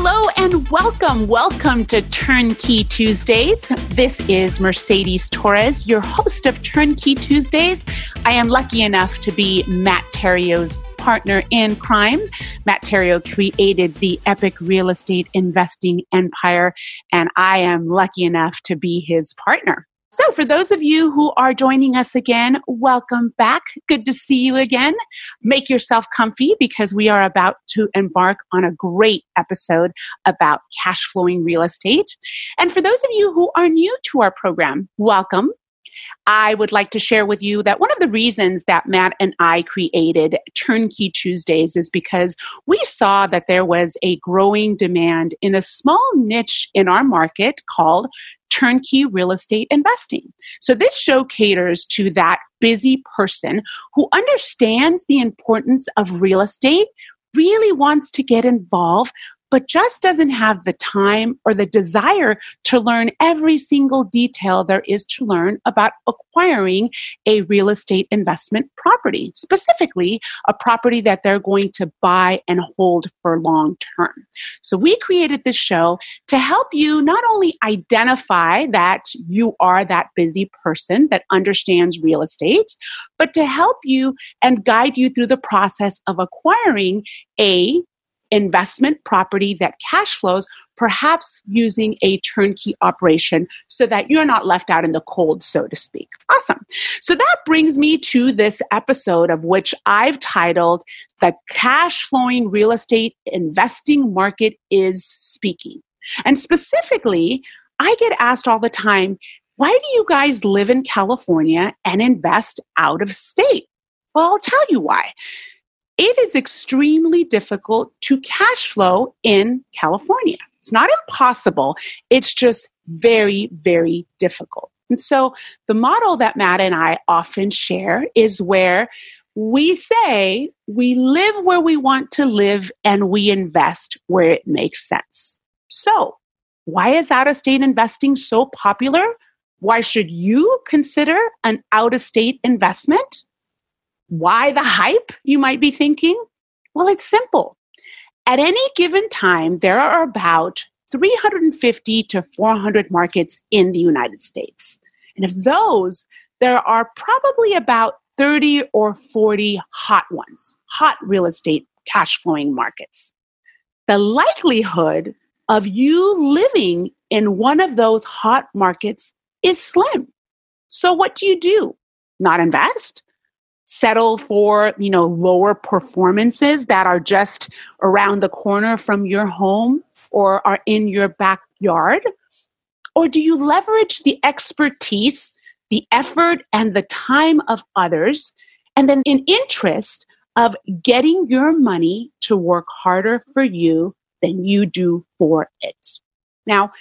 Hello and welcome. Welcome to Turnkey Tuesdays. This is Mercedes Torres, your host of Turnkey Tuesdays. I am lucky enough to be Matt Theriault's partner in crime. Matt Terrio created the epic real estate investing empire, and I am lucky enough to be his partner. So, for those of you who are joining us again, welcome back. Good to see you again. Make yourself comfy because we are about to embark on a great episode about cash flowing real estate. And for those of you who are new to our program, welcome. I would like to share with you that one of the reasons that Matt and I created Turnkey Tuesdays is because we saw that there was a growing demand in a small niche in our market called turnkey real estate investing. So this show caters to that busy person who understands the importance of real estate, really wants to get involved, but just doesn't have the time or the desire to learn every single detail there is to learn about acquiring a real estate investment property, specifically a property that they're going to buy and hold for long term. So we created this show to help you not only identify that you are that busy person that understands real estate, but to help you and guide you through the process of acquiring a investment property that cash flows, perhaps using a turnkey operation so that you're not left out in the cold, so to speak. Awesome. So that brings me to this episode of which I've titled The Cash Flowing Real Estate Investing Market is Speaking. And specifically, I get asked all the time, why do you guys live in California and invest out of state? Well, I'll tell you why it is extremely difficult to cash flow in California. It's not impossible, it's just very, very difficult. And so the model that Matt and I often share is where we say we live where we want to live and we invest where it makes sense. So, why is out of state investing so popular? Why should you consider an out of state investment? Why the hype, you might be thinking? Well, it's simple. At any given time, there are about 350 to 400 markets in the United States. And of those, there are probably about 30 or 40 hot ones, hot real estate cash flowing markets. The likelihood of you living in one of those hot markets is slim. So, what do you do? Not invest? Settle for you know lower performances that are just around the corner from your home or are in your backyard? Or do you leverage the expertise the effort and the time of others and then in interest of getting your money to work harder for you than you do for it? Now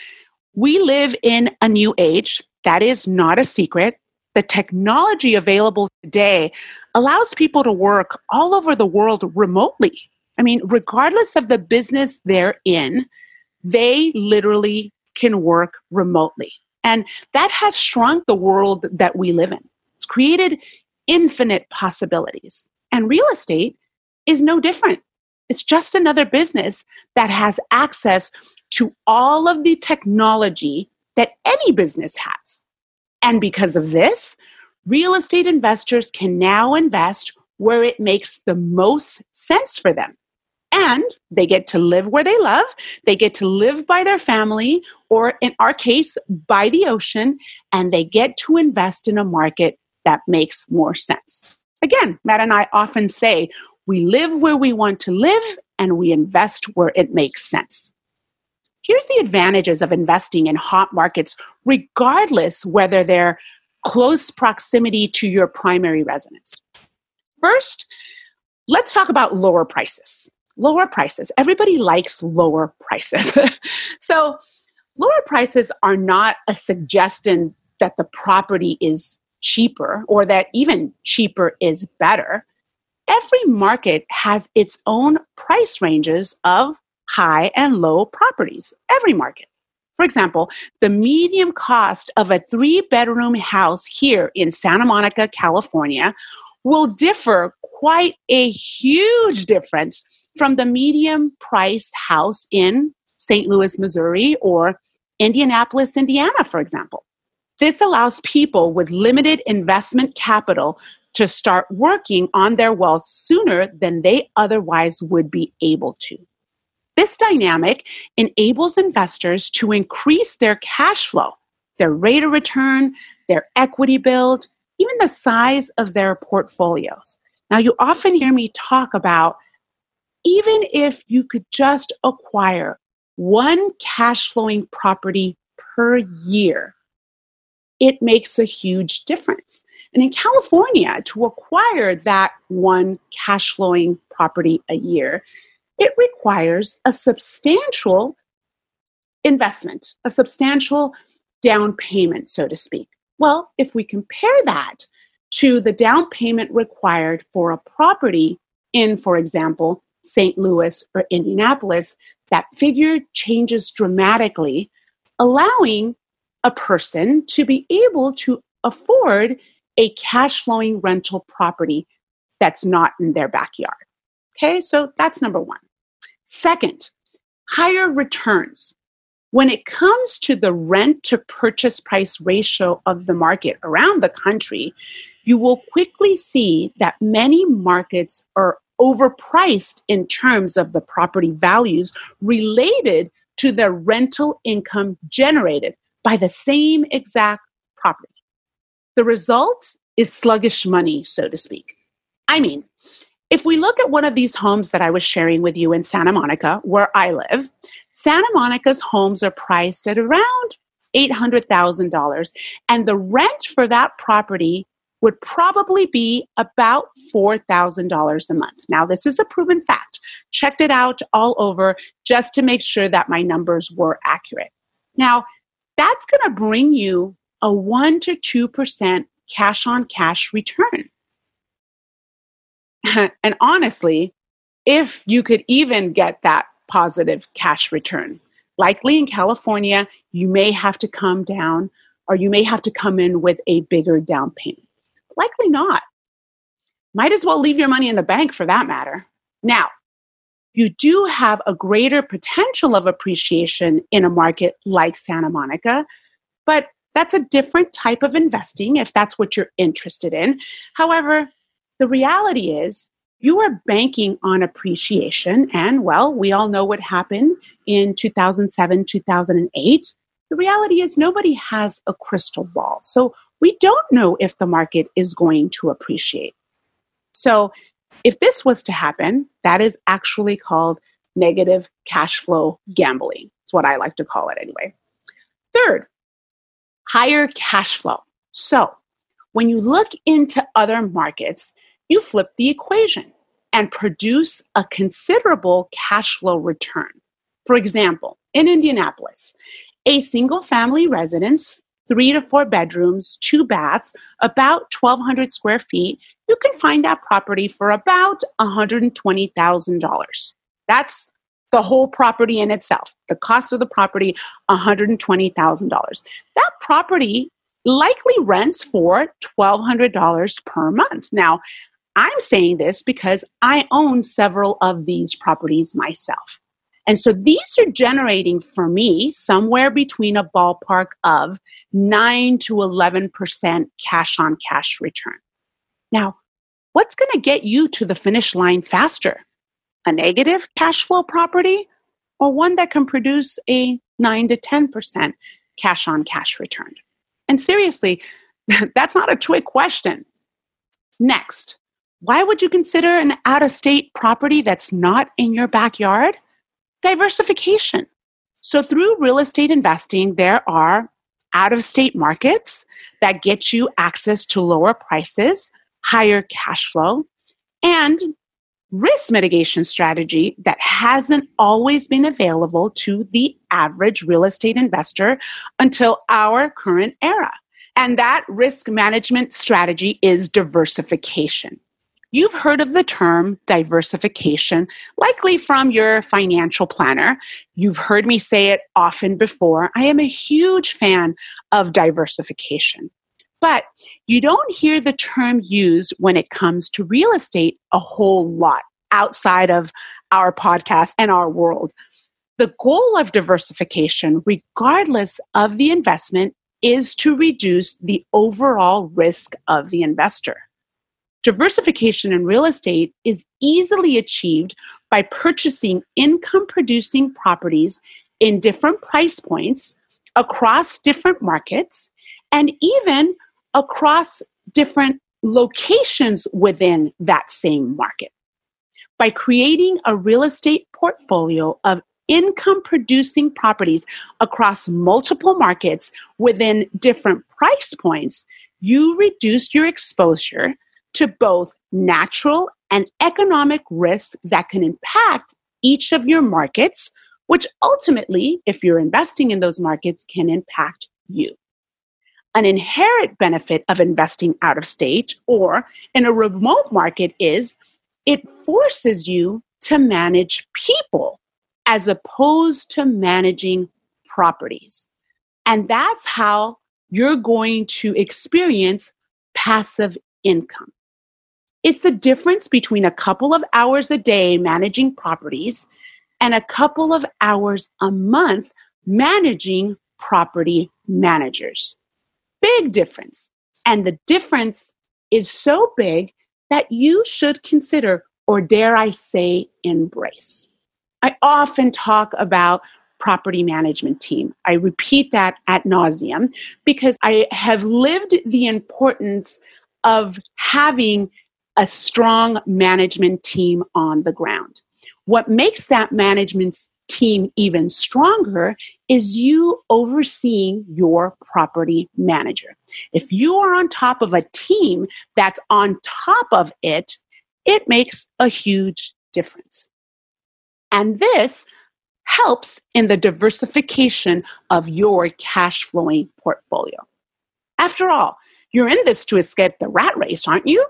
we live in a new age. That is not a secret the technology available today allows people to work all over the world remotely. I mean, regardless of the business they're in, they literally can work remotely. And that has shrunk the world that we live in. It's created infinite possibilities. And real estate is no different. It's just another business that has access to all of the technology that any business has. And because of this, real estate investors can now invest where it makes the most sense for them. and they get to live where they love. They get to live by their family, or in our case, by the ocean, and they get to invest in a market that makes more sense. Again, Matt and I often say we live where we want to live and we invest where it makes sense. Here's the advantages of investing in hot markets, regardless whether they're close proximity to your primary residence. First, let's talk about lower prices lower prices. Everybody likes lower prices. so, lower prices are not a suggestion that the property is cheaper or that even cheaper is better. Every market has its own price ranges of high and low properties. Every market. For example, the medium cost of a three bedroom house here in Santa Monica, California, will differ quite a huge difference from the medium price house in St. Louis, Missouri, or Indianapolis, Indiana, for example. This allows people with limited investment capital to start working on their wealth sooner than they otherwise would be able to. This dynamic enables investors to increase their cash flow, their rate of return, their equity build, even the size of their portfolios. Now, you often hear me talk about even if you could just acquire one cash flowing property per year, it makes a huge difference. And in California, to acquire that one cash flowing property a year, it requires a substantial investment, a substantial down payment, so to speak. Well, if we compare that to the down payment required for a property in, for example, St. Louis or Indianapolis, that figure changes dramatically, allowing a person to be able to afford a cash flowing rental property that's not in their backyard. Okay, so that's number one. Second, higher returns. When it comes to the rent to purchase price ratio of the market around the country, you will quickly see that many markets are overpriced in terms of the property values related to the rental income generated by the same exact property. The result is sluggish money, so to speak. I mean, if we look at one of these homes that I was sharing with you in Santa Monica, where I live, Santa Monica's homes are priced at around $800,000, and the rent for that property would probably be about $4,000 a month. Now, this is a proven fact. Checked it out all over just to make sure that my numbers were accurate. Now, that's going to bring you a 1 to 2% cash on cash return. and honestly, if you could even get that positive cash return, likely in California, you may have to come down or you may have to come in with a bigger down payment. Likely not. Might as well leave your money in the bank for that matter. Now, you do have a greater potential of appreciation in a market like Santa Monica, but that's a different type of investing if that's what you're interested in. However, the reality is you are banking on appreciation. And well, we all know what happened in 2007, 2008. The reality is nobody has a crystal ball. So we don't know if the market is going to appreciate. So, if this was to happen, that is actually called negative cash flow gambling. It's what I like to call it anyway. Third, higher cash flow. So, when you look into other markets, you flip the equation and produce a considerable cash flow return. For example, in Indianapolis, a single family residence three to four bedrooms, two baths, about 1,200 square feet, you can find that property for about $120,000. That's the whole property in itself. The cost of the property, $120,000. That property likely rents for $1,200 per month. Now, I'm saying this because I own several of these properties myself. And so these are generating for me somewhere between a ballpark of 9 to 11% cash on cash return. Now, what's going to get you to the finish line faster? a negative cash flow property or one that can produce a 9 to 10% cash on cash return? And seriously, that's not a trick question. Next, why would you consider an out of state property that's not in your backyard? Diversification. So, through real estate investing, there are out of state markets that get you access to lower prices, higher cash flow, and risk mitigation strategy that hasn't always been available to the average real estate investor until our current era. And that risk management strategy is diversification. You've heard of the term diversification, likely from your financial planner. You've heard me say it often before. I am a huge fan of diversification. But you don't hear the term used when it comes to real estate a whole lot outside of our podcast and our world. The goal of diversification, regardless of the investment, is to reduce the overall risk of the investor. Diversification in real estate is easily achieved by purchasing income producing properties in different price points across different markets and even across different locations within that same market. By creating a real estate portfolio of income producing properties across multiple markets within different price points, you reduce your exposure to both natural and economic risks that can impact each of your markets, which ultimately, if you're investing in those markets, can impact you. An inherent benefit of investing out of state or in a remote market is it forces you to manage people as opposed to managing properties. And that's how you're going to experience passive income. It's the difference between a couple of hours a day managing properties and a couple of hours a month managing property managers. Big difference. And the difference is so big that you should consider, or dare I say, embrace. I often talk about property management team. I repeat that at nauseum because I have lived the importance of having a strong management team on the ground. What makes that management team even stronger is you overseeing your property manager. If you are on top of a team that's on top of it, it makes a huge difference. And this helps in the diversification of your cash flowing portfolio. After all, you're in this to escape the rat race, aren't you?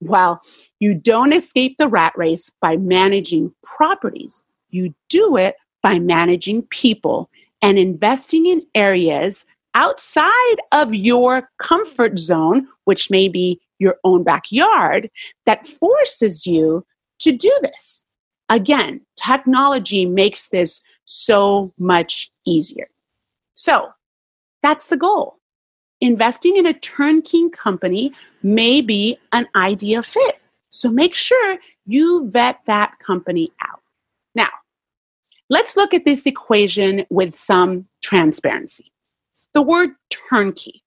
Well, you don't escape the rat race by managing properties. You do it by managing people and investing in areas outside of your comfort zone, which may be your own backyard, that forces you to do this. Again, technology makes this so much easier. So that's the goal. Investing in a turnkey company may be an idea fit. So make sure you vet that company out. Now, let's look at this equation with some transparency. The word turnkey.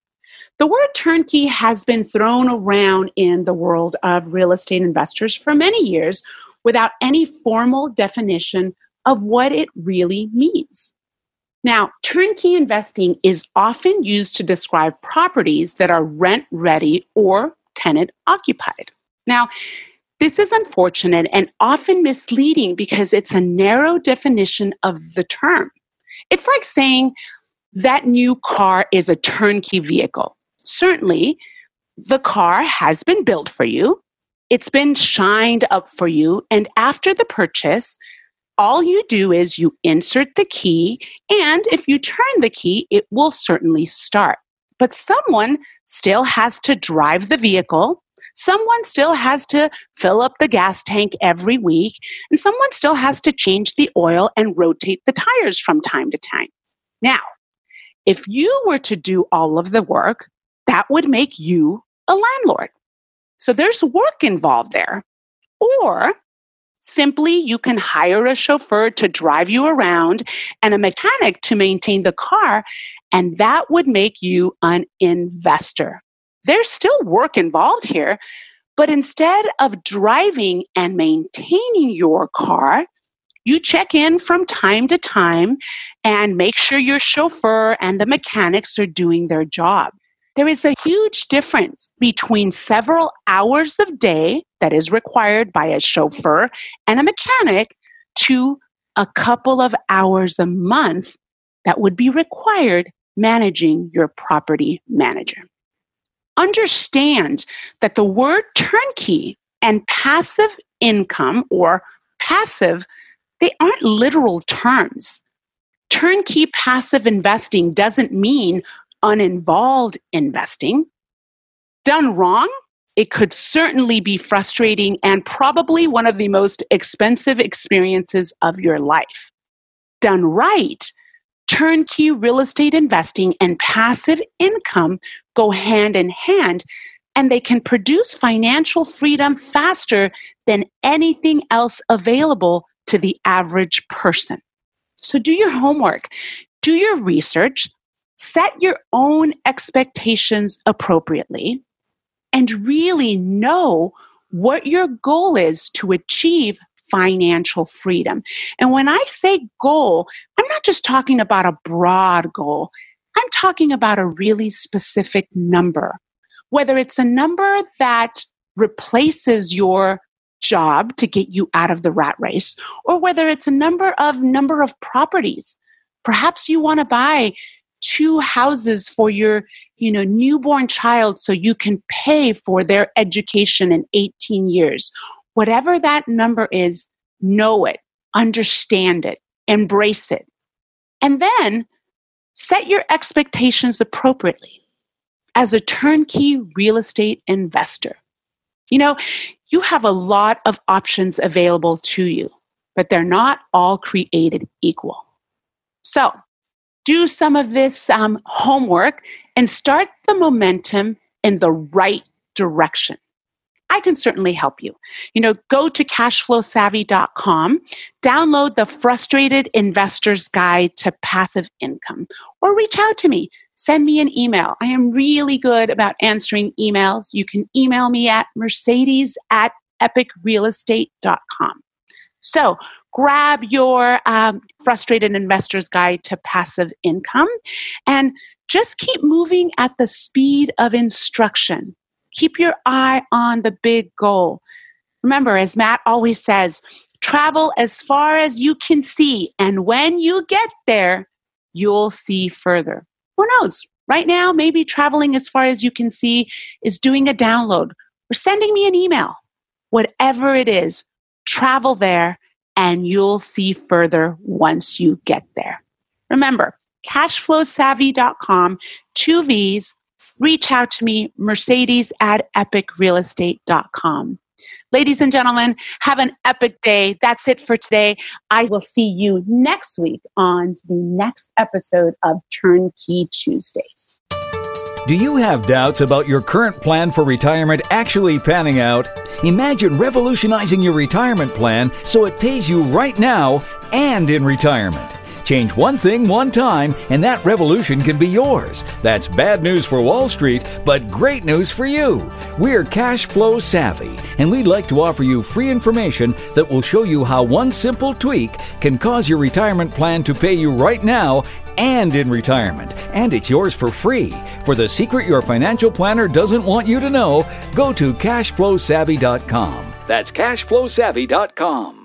The word turnkey has been thrown around in the world of real estate investors for many years without any formal definition of what it really means. Now, turnkey investing is often used to describe properties that are rent ready or tenant occupied. Now, this is unfortunate and often misleading because it's a narrow definition of the term. It's like saying that new car is a turnkey vehicle. Certainly, the car has been built for you, it's been shined up for you, and after the purchase, all you do is you insert the key, and if you turn the key, it will certainly start. But someone still has to drive the vehicle. Someone still has to fill up the gas tank every week, and someone still has to change the oil and rotate the tires from time to time. Now, if you were to do all of the work, that would make you a landlord. So there's work involved there. Or Simply, you can hire a chauffeur to drive you around and a mechanic to maintain the car, and that would make you an investor. There's still work involved here, but instead of driving and maintaining your car, you check in from time to time and make sure your chauffeur and the mechanics are doing their job. There is a huge difference between several hours of day that is required by a chauffeur and a mechanic to a couple of hours a month that would be required managing your property manager. Understand that the word turnkey and passive income or passive, they aren't literal terms. Turnkey passive investing doesn't mean uninvolved investing. Done wrong, it could certainly be frustrating and probably one of the most expensive experiences of your life. Done right, turnkey real estate investing and passive income go hand in hand and they can produce financial freedom faster than anything else available to the average person. So do your homework, do your research, set your own expectations appropriately, and really know what your goal is to achieve financial freedom. And when I say goal, I'm not just talking about a broad goal, talking about a really specific number. Whether it's a number that replaces your job to get you out of the rat race, or whether it's a number of number of properties. Perhaps you want to buy two houses for your you know newborn child so you can pay for their education in 18 years whatever that number is know it understand it embrace it and then set your expectations appropriately as a turnkey real estate investor you know you have a lot of options available to you but they're not all created equal so do some of this um, homework and start the momentum in the right direction. I can certainly help you. You know, go to cashflowsavvy.com, download the Frustrated Investor's Guide to Passive Income, or reach out to me. Send me an email. I am really good about answering emails. You can email me at mercedes at epicrealestate.com. So grab your um, frustrated investor's guide to passive income and just keep moving at the speed of instruction. Keep your eye on the big goal. Remember, as Matt always says, travel as far as you can see. And when you get there, you'll see further. Who knows? Right now, maybe traveling as far as you can see is doing a download or sending me an email. Whatever it is, travel there and you'll see further once you get there. Remember, cashflowsavvy.com, two V's. Reach out to me, Mercedes at epicrealestate.com. Ladies and gentlemen, have an epic day. That's it for today. I will see you next week on the next episode of Turnkey Tuesdays. Do you have doubts about your current plan for retirement actually panning out? Imagine revolutionizing your retirement plan so it pays you right now and in retirement. Change one thing one time, and that revolution can be yours. That's bad news for Wall Street, but great news for you. We're cash flow savvy, and we'd like to offer you free information that will show you how one simple tweak can cause your retirement plan to pay you right now and in retirement. And it's yours for free. For the secret your financial planner doesn't want you to know, go to cashflowsavvy.com. That's cashflowsavvy.com.